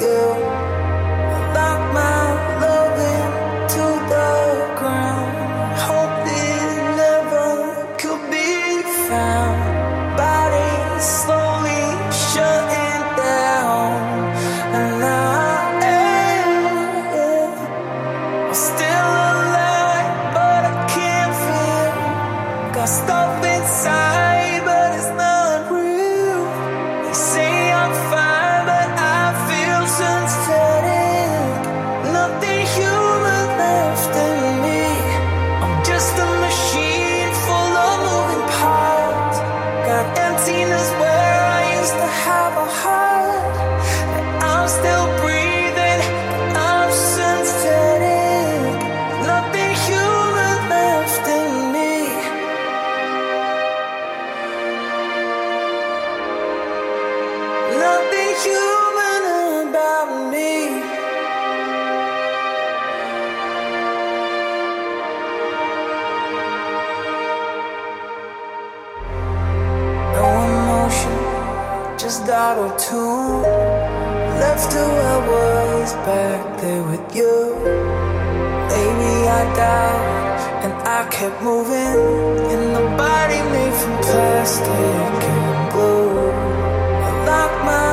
not plastic and glue. I locked my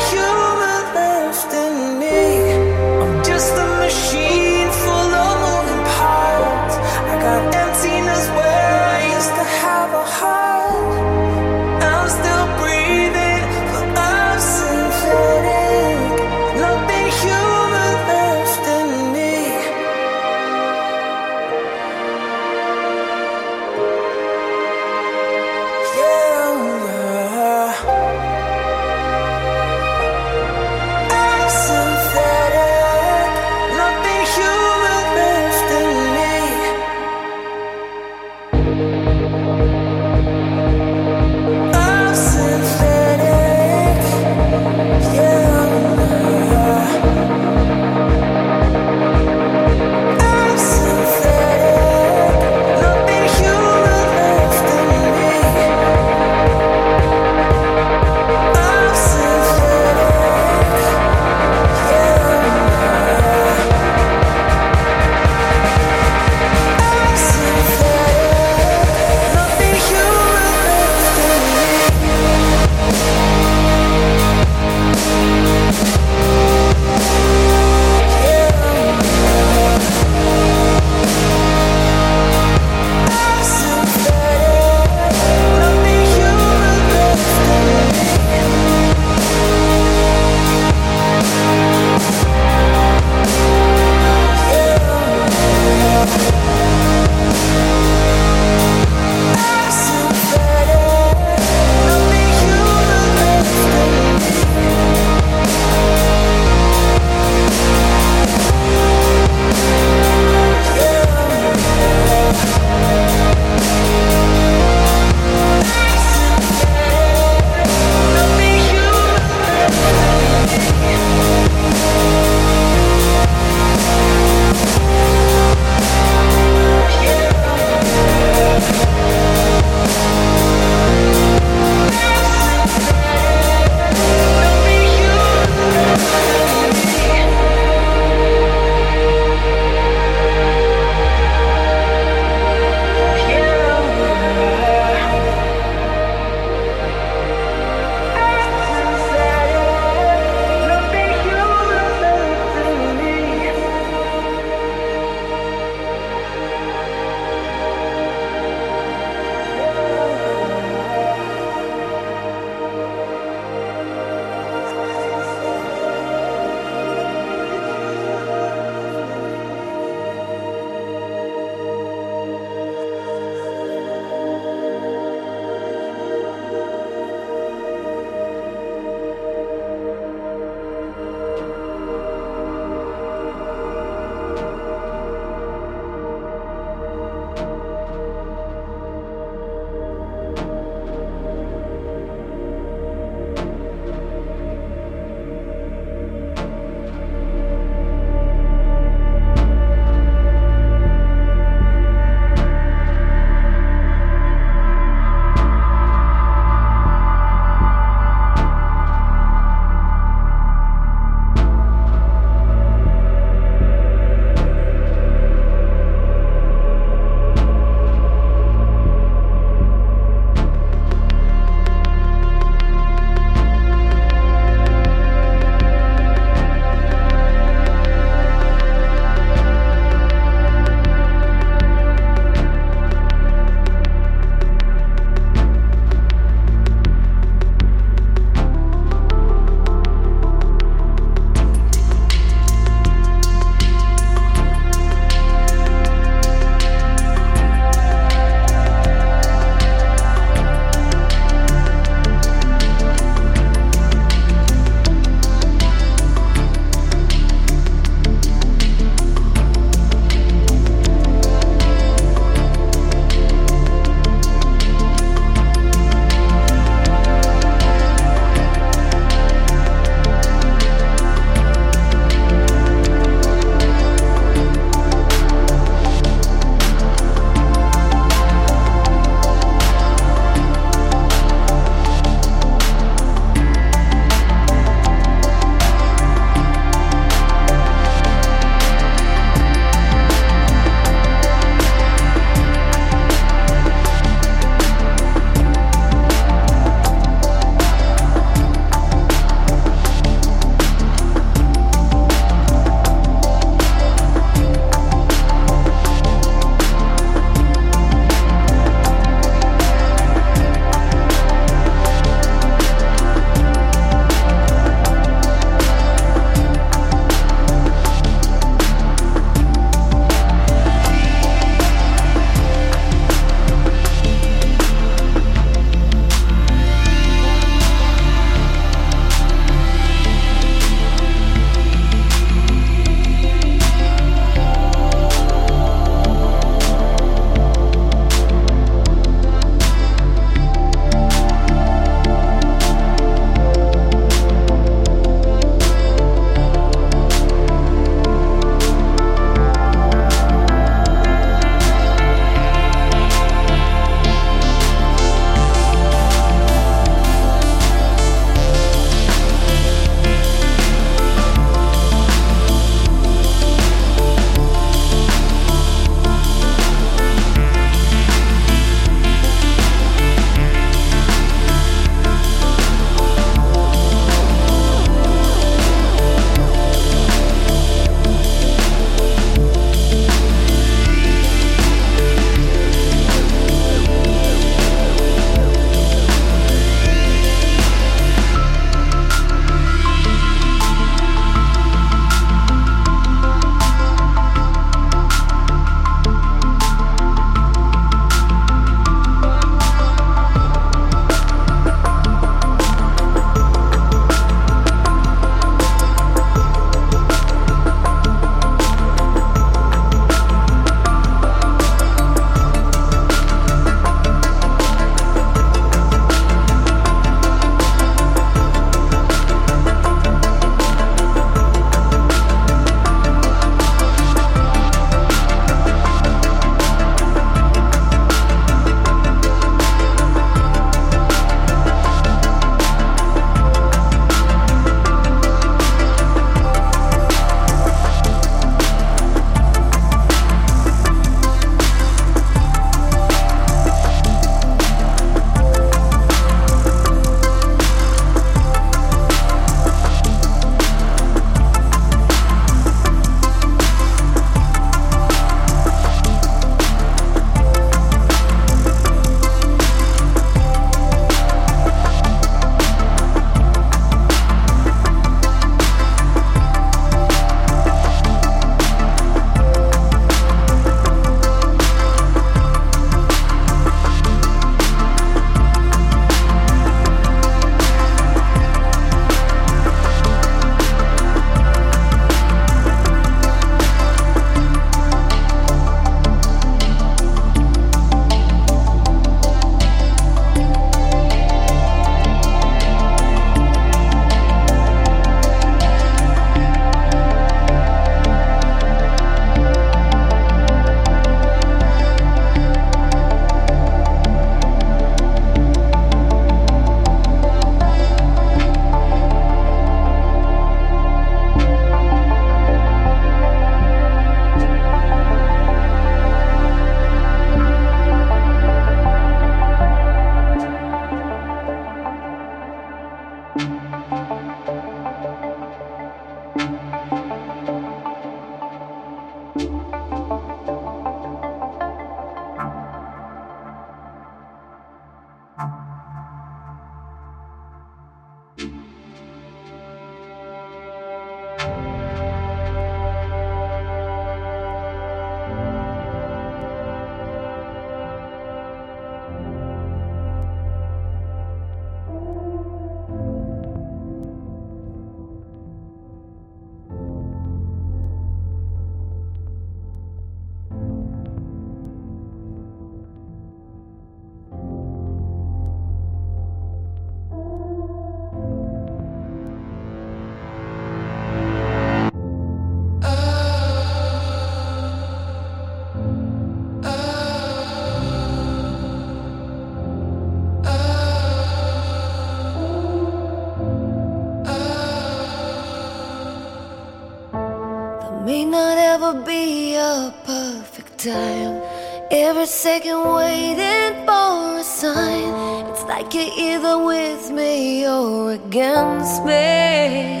time. Every second waiting for a sign. It's like you're either with me or against me.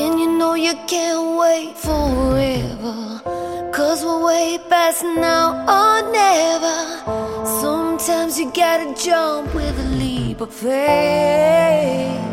And you know you can't wait forever. Cause we're way past now or never. Sometimes you gotta jump with a leap of faith.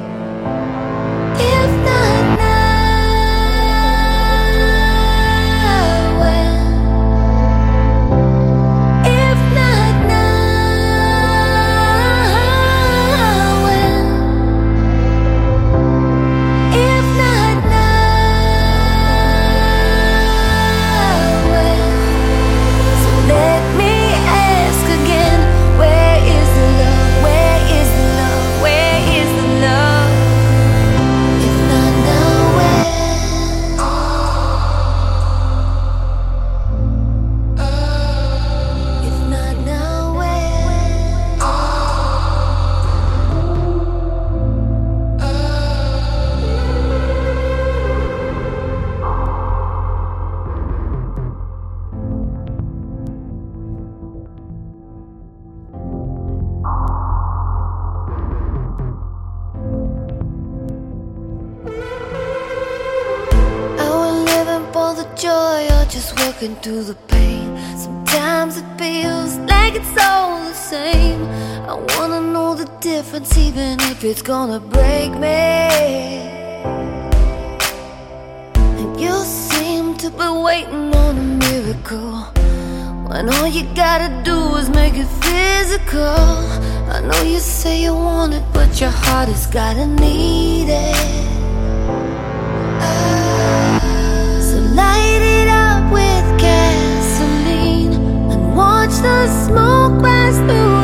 Through the pain. Sometimes it feels like it's all the same. I wanna know the difference, even if it's gonna break me. And you seem to be waiting on a miracle. When all you gotta do is make it physical. I know you say you want it, but your heart has gotta need it. The smoke rise through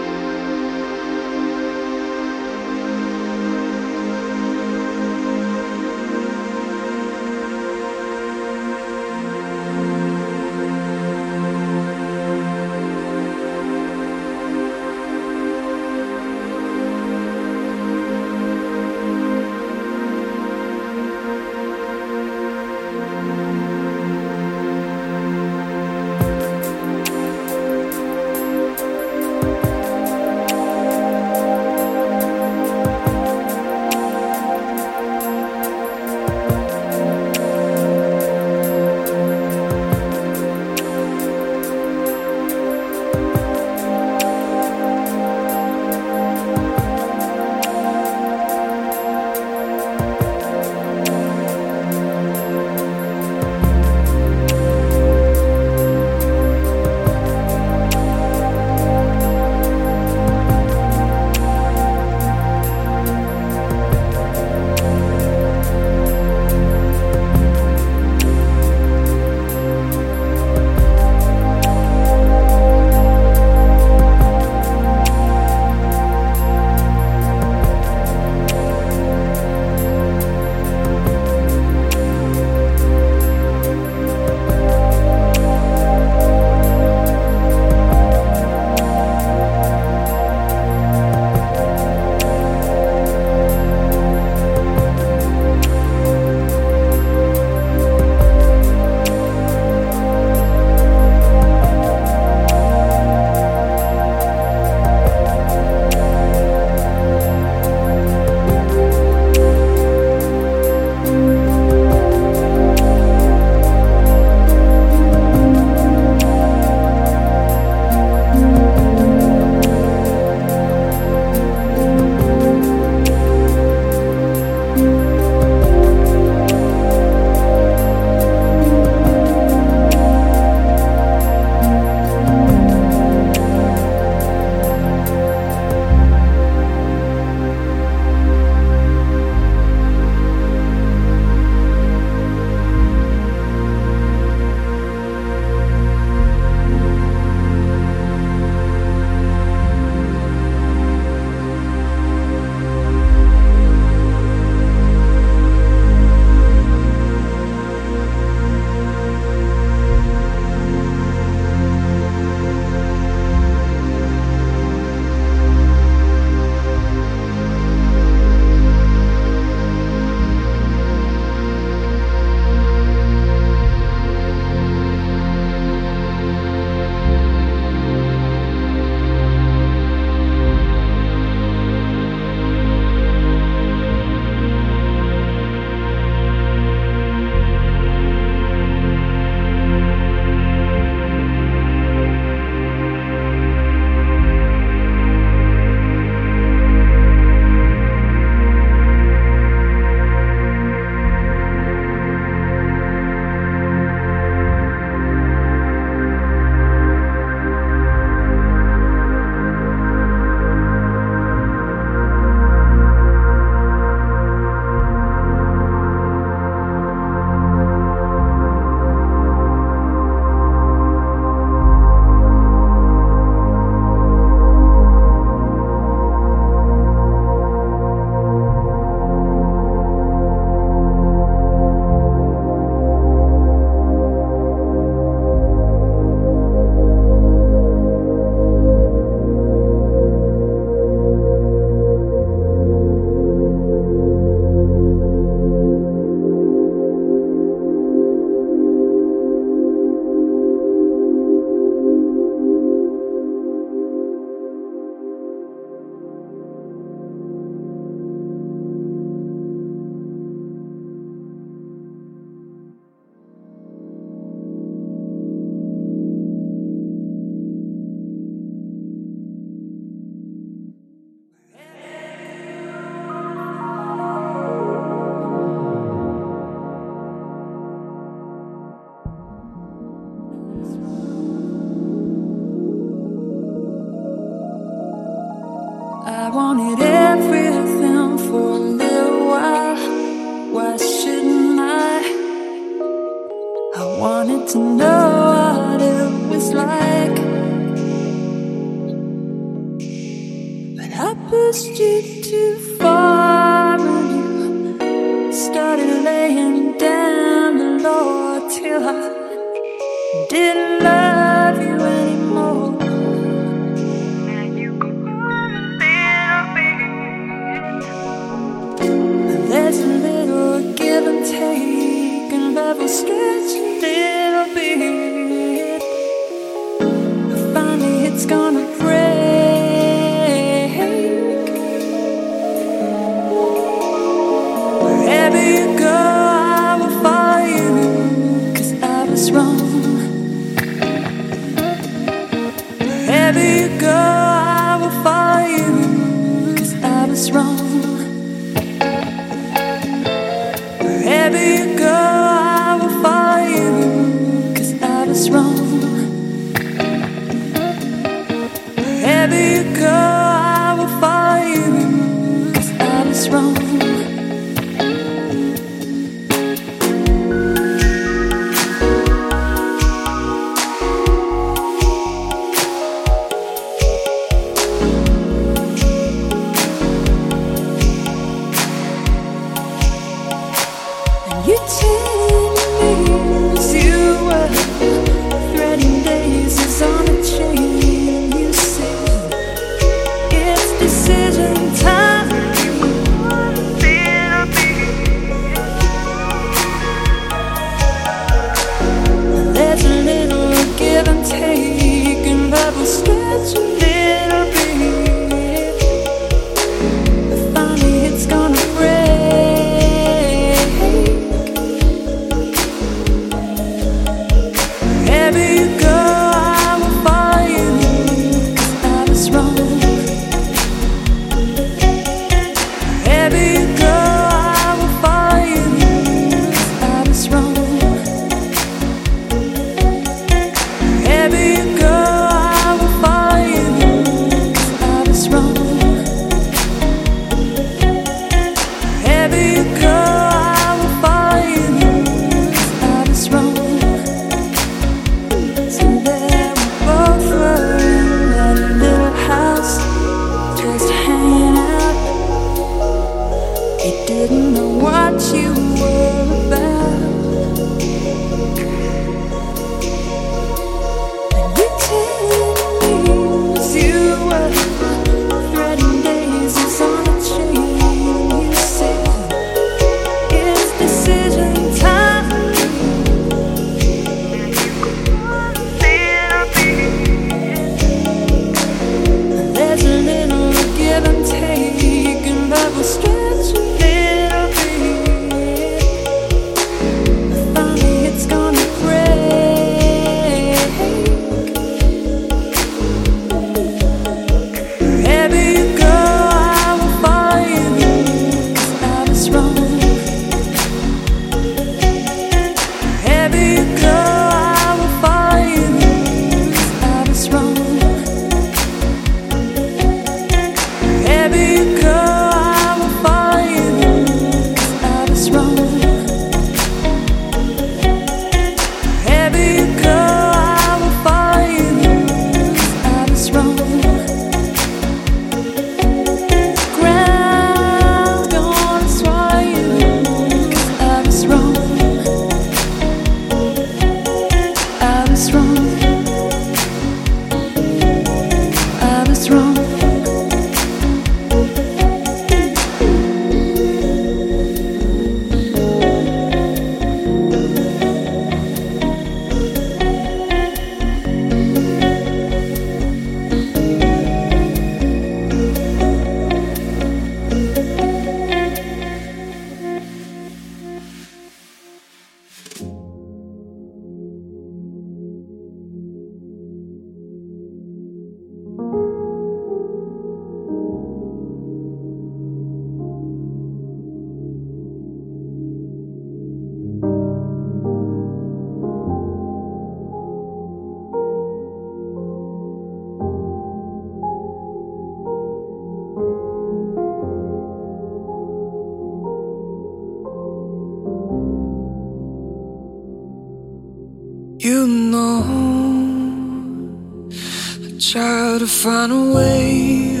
find a way,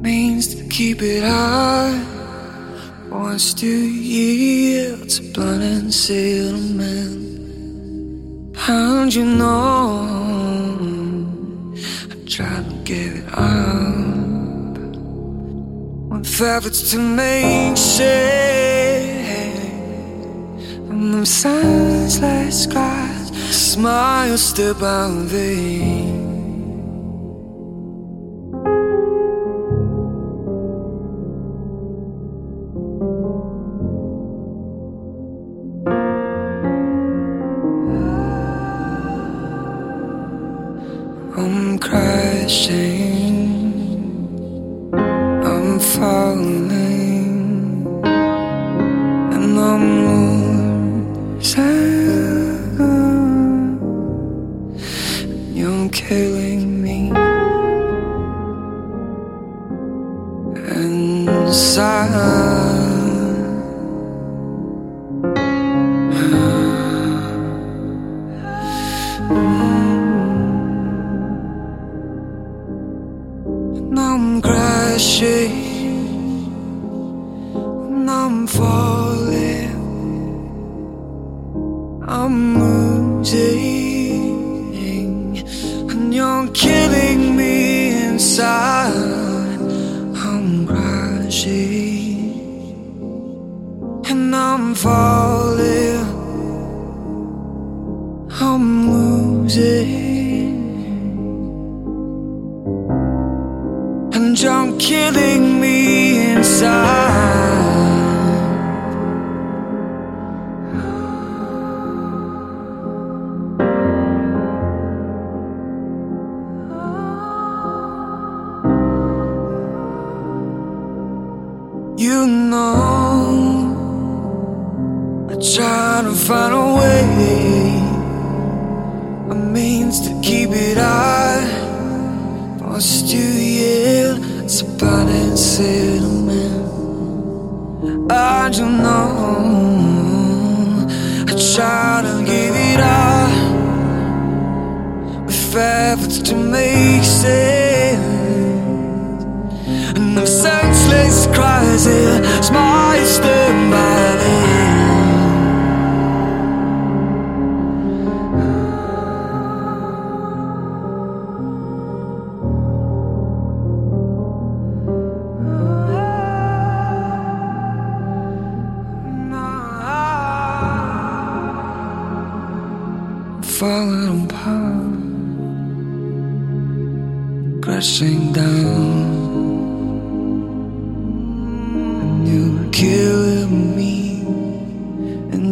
means to keep it high. Wants to yield to blind concealment. How'd you know? I tried to give it up. With efforts to make sense from them senseless cries, smiles still bound thee. inside.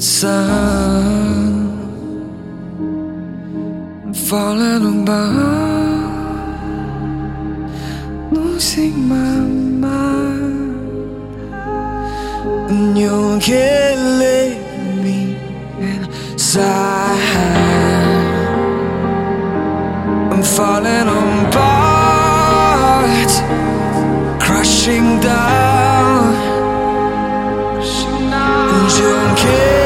sun. I'm falling apart. Losing my mind. And you can't leave me inside. I'm falling apart. Crashing down. Don't.